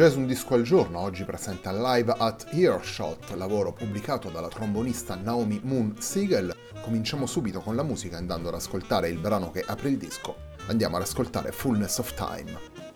Jazz un disco al giorno oggi presenta Live at Earshot, lavoro pubblicato dalla trombonista Naomi Moon Siegel. Cominciamo subito con la musica andando ad ascoltare il brano che apre il disco. Andiamo ad ascoltare Fullness of Time.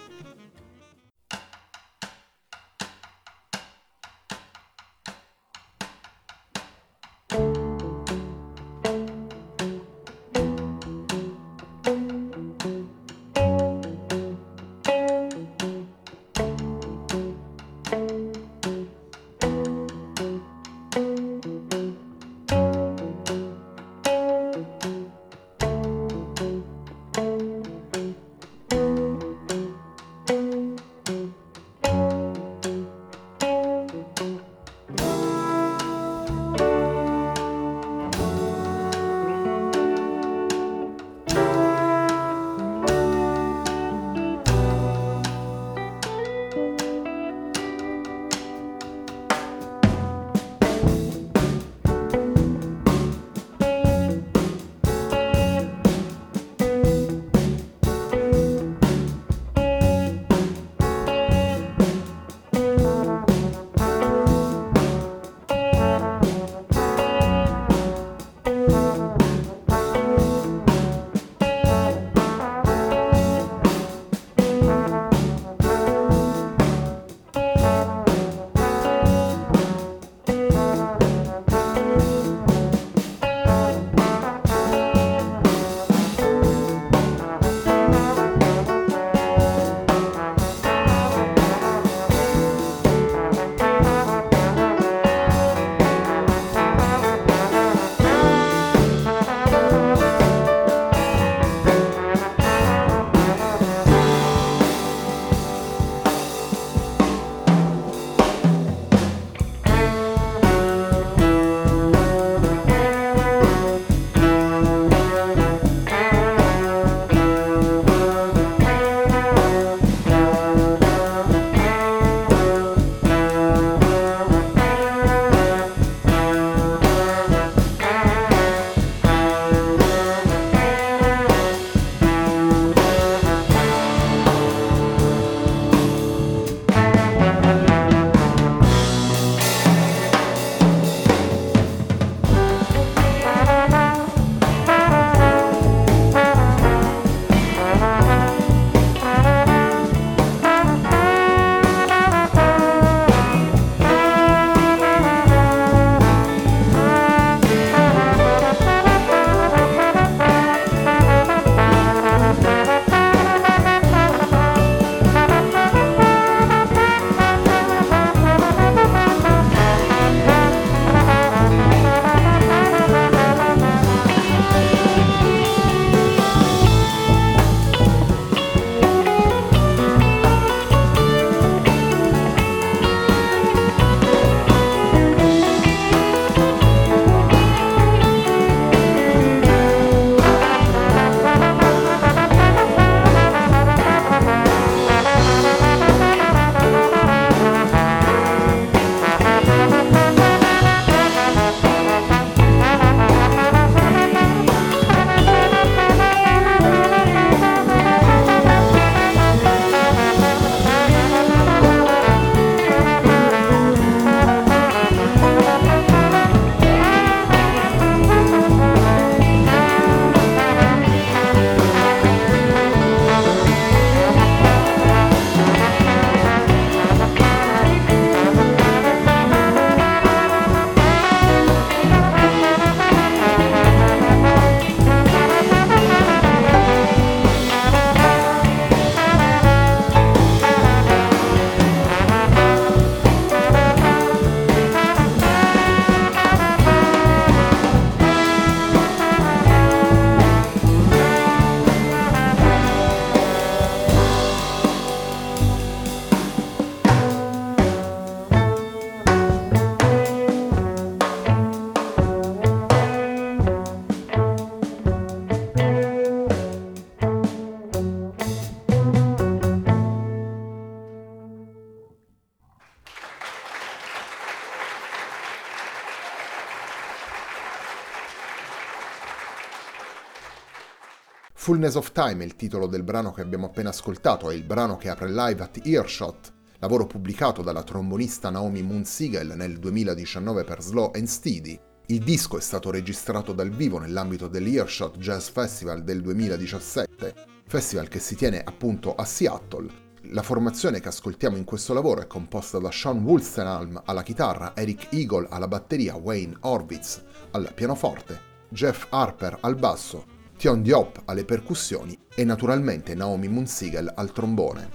Fullness of Time è il titolo del brano che abbiamo appena ascoltato, è il brano che apre live at Earshot, lavoro pubblicato dalla trombonista Naomi Moonsiegel nel 2019 per Slow and Steady. Il disco è stato registrato dal vivo nell'ambito dell'Earshot Jazz Festival del 2017, festival che si tiene appunto a Seattle. La formazione che ascoltiamo in questo lavoro è composta da Sean Wolstenholm alla chitarra, Eric Eagle alla batteria, Wayne Horvitz al pianoforte, Jeff Harper al basso, Tion Diop alle percussioni e naturalmente Naomi Munsiegel al trombone.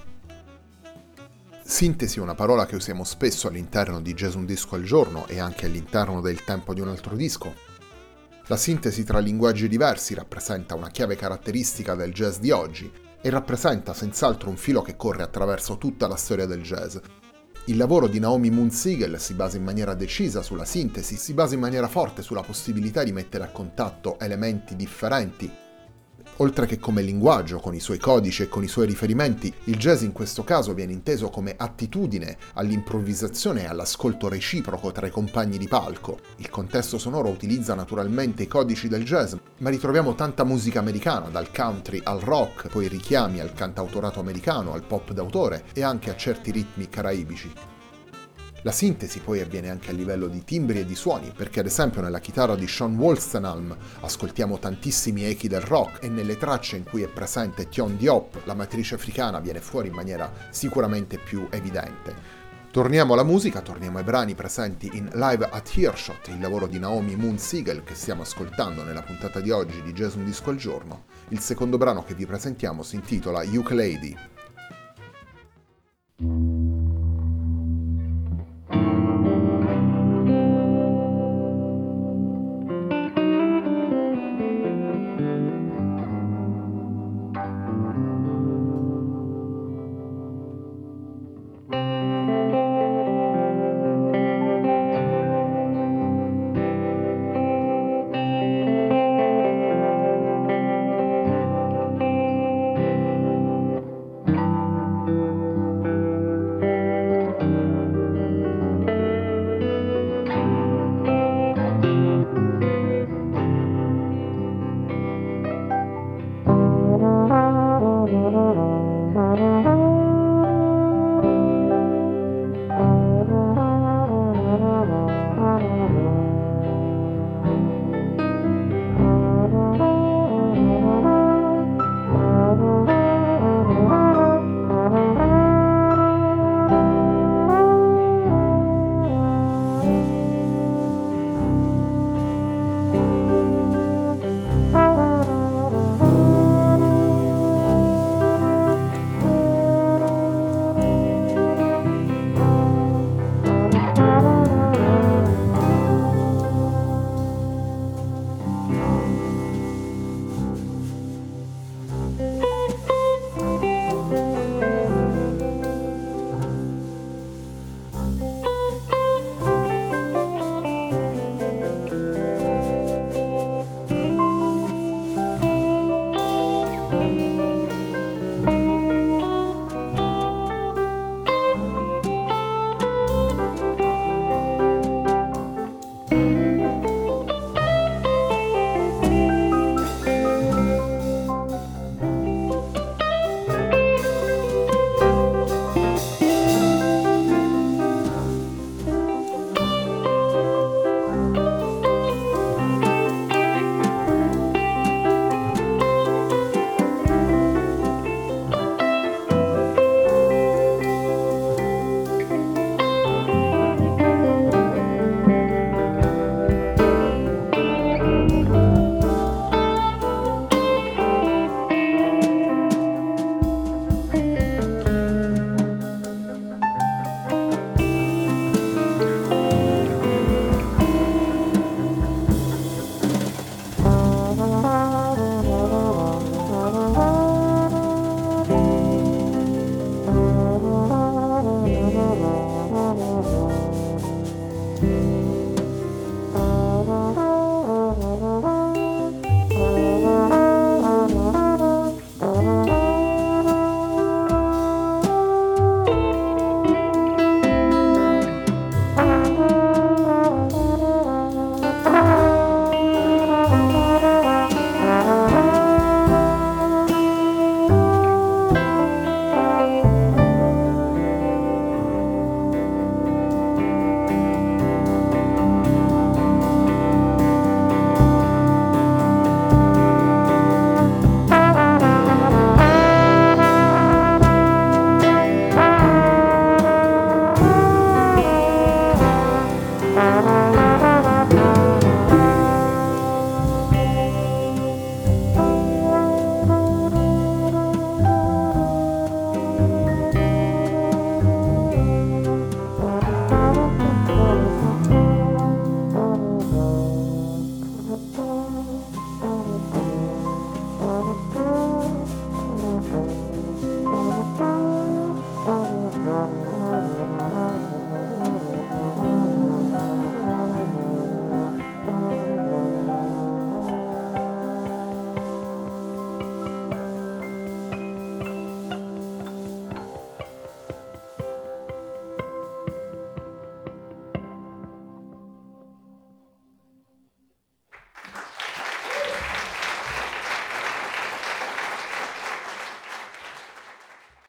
Sintesi è una parola che usiamo spesso all'interno di Jazz un disco al giorno e anche all'interno del tempo di un altro disco. La sintesi tra linguaggi diversi rappresenta una chiave caratteristica del jazz di oggi e rappresenta senz'altro un filo che corre attraverso tutta la storia del jazz. Il lavoro di Naomi Moonsiegel si basa in maniera decisa sulla sintesi, si basa in maniera forte sulla possibilità di mettere a contatto elementi differenti Oltre che come linguaggio, con i suoi codici e con i suoi riferimenti, il jazz in questo caso viene inteso come attitudine all'improvvisazione e all'ascolto reciproco tra i compagni di palco. Il contesto sonoro utilizza naturalmente i codici del jazz, ma ritroviamo tanta musica americana, dal country al rock, poi richiami al cantautorato americano, al pop d'autore e anche a certi ritmi caraibici. La sintesi poi avviene anche a livello di timbri e di suoni, perché ad esempio nella chitarra di Sean Wolstenholm ascoltiamo tantissimi echi del rock e nelle tracce in cui è presente Tion Diop, la matrice africana viene fuori in maniera sicuramente più evidente. Torniamo alla musica, torniamo ai brani presenti in Live at Earshot, il lavoro di Naomi Moon Siegel che stiamo ascoltando nella puntata di oggi di Jazz Un Disco al Giorno. Il secondo brano che vi presentiamo si intitola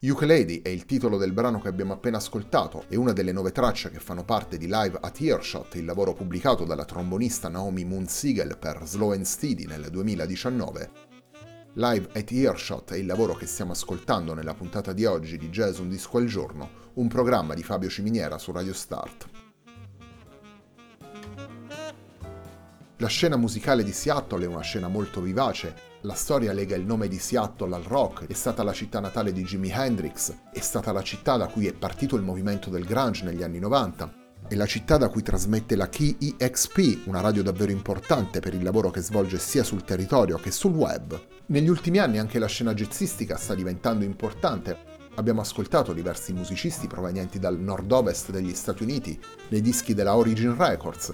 Ukulele è il titolo del brano che abbiamo appena ascoltato e una delle nove tracce che fanno parte di Live at Earshot, il lavoro pubblicato dalla trombonista Naomi Moon Siegel per Slow and Steady nel 2019. Live at Earshot è il lavoro che stiamo ascoltando nella puntata di oggi di Jazz Un Disco al Giorno, un programma di Fabio Ciminiera su Radio Start. La scena musicale di Seattle è una scena molto vivace. La storia lega il nome di Seattle al rock, è stata la città natale di Jimi Hendrix, è stata la città da cui è partito il movimento del grunge negli anni 90, è la città da cui trasmette la KEXP, una radio davvero importante per il lavoro che svolge sia sul territorio che sul web. Negli ultimi anni anche la scena jazzistica sta diventando importante. Abbiamo ascoltato diversi musicisti provenienti dal nord-ovest degli Stati Uniti nei dischi della Origin Records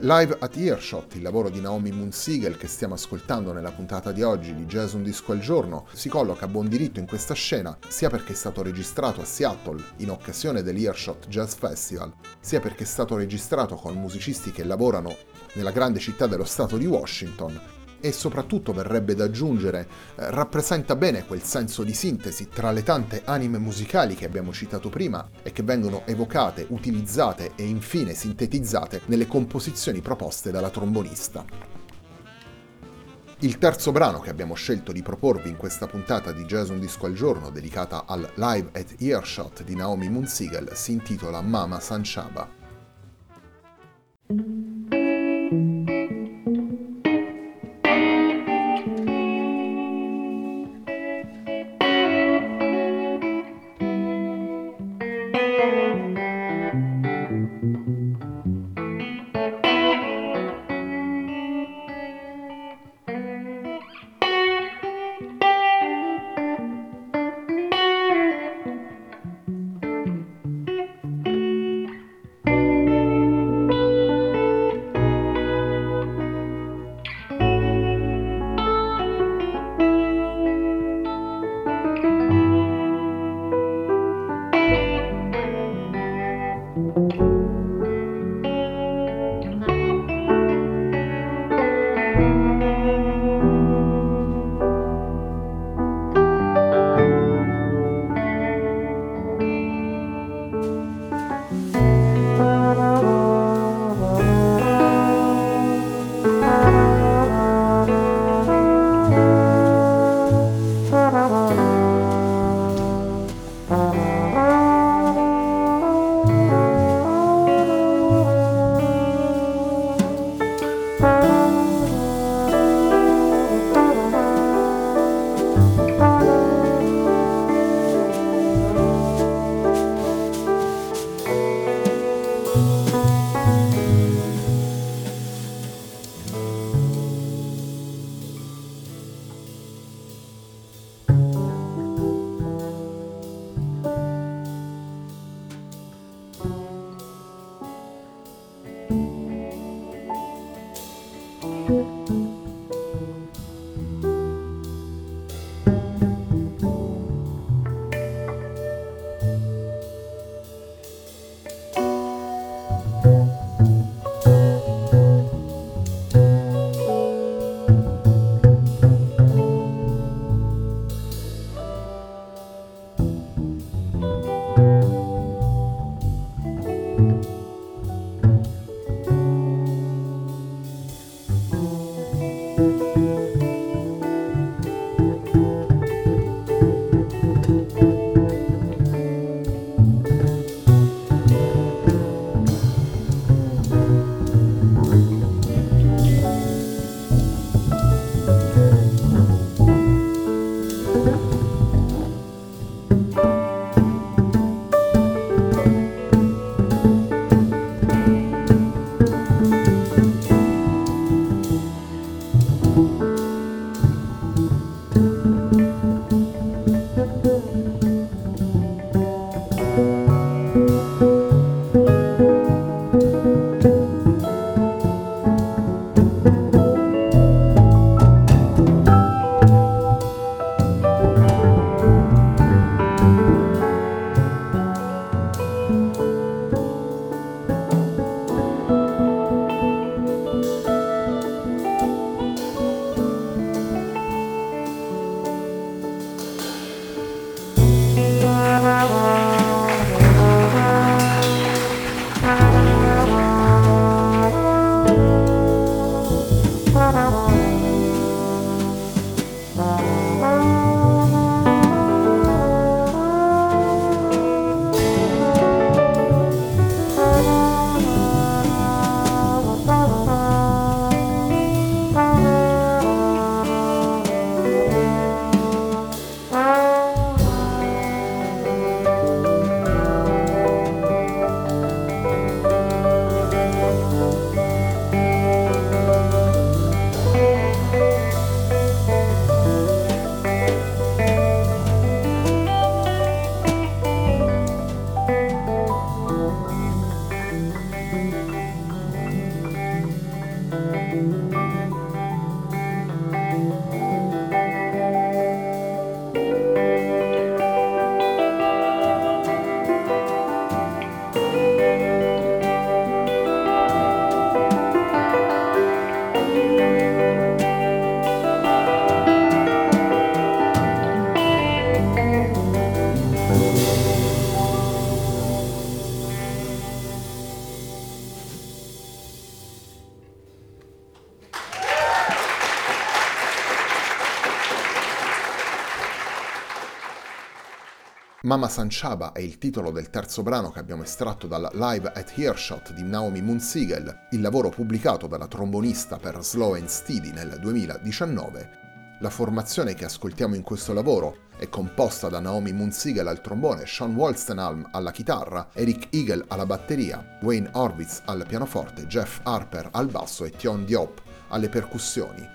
Live at Earshot, il lavoro di Naomi Moonsiegel che stiamo ascoltando nella puntata di oggi di Jazz Un Disco al Giorno, si colloca a buon diritto in questa scena, sia perché è stato registrato a Seattle in occasione dell'Earshot Jazz Festival, sia perché è stato registrato con musicisti che lavorano nella grande città dello stato di Washington e soprattutto verrebbe da aggiungere eh, rappresenta bene quel senso di sintesi tra le tante anime musicali che abbiamo citato prima e che vengono evocate, utilizzate e infine sintetizzate nelle composizioni proposte dalla trombonista. Il terzo brano che abbiamo scelto di proporvi in questa puntata di Jazz Un Disco al Giorno dedicata al Live at Earshot di Naomi Munsiegel si intitola Mama Sanchaba. Mama Sanchaba è il titolo del terzo brano che abbiamo estratto dal Live at Earshot di Naomi Munsiegel, il lavoro pubblicato dalla trombonista per Slow and Steady nel 2019. La formazione che ascoltiamo in questo lavoro è composta da Naomi Munsiegel al trombone, Sean Wolstenholm alla chitarra, Eric Eagle alla batteria, Wayne Horvitz al pianoforte, Jeff Harper al basso e Tion Diop alle percussioni.